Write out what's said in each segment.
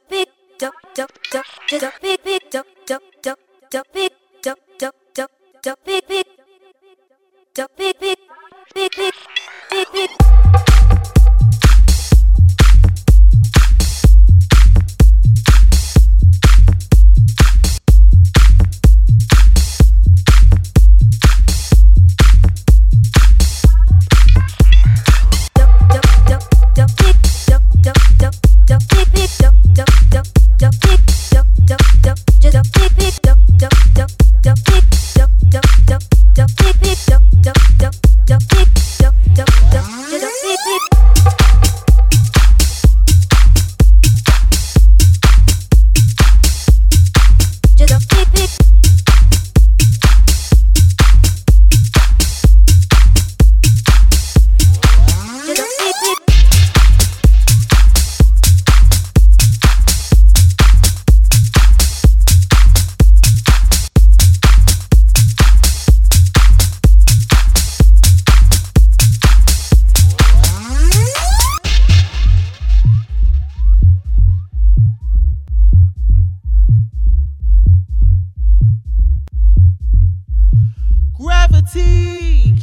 big big big big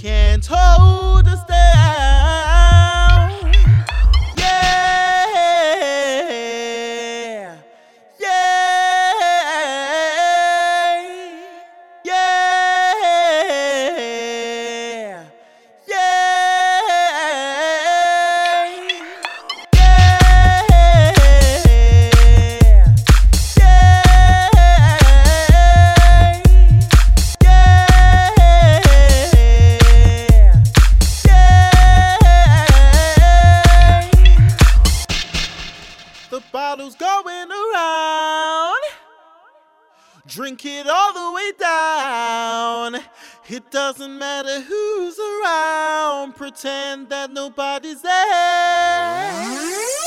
can't hold. bottles going around. Drink it all the way down. It doesn't matter who's around. Pretend that nobody's there.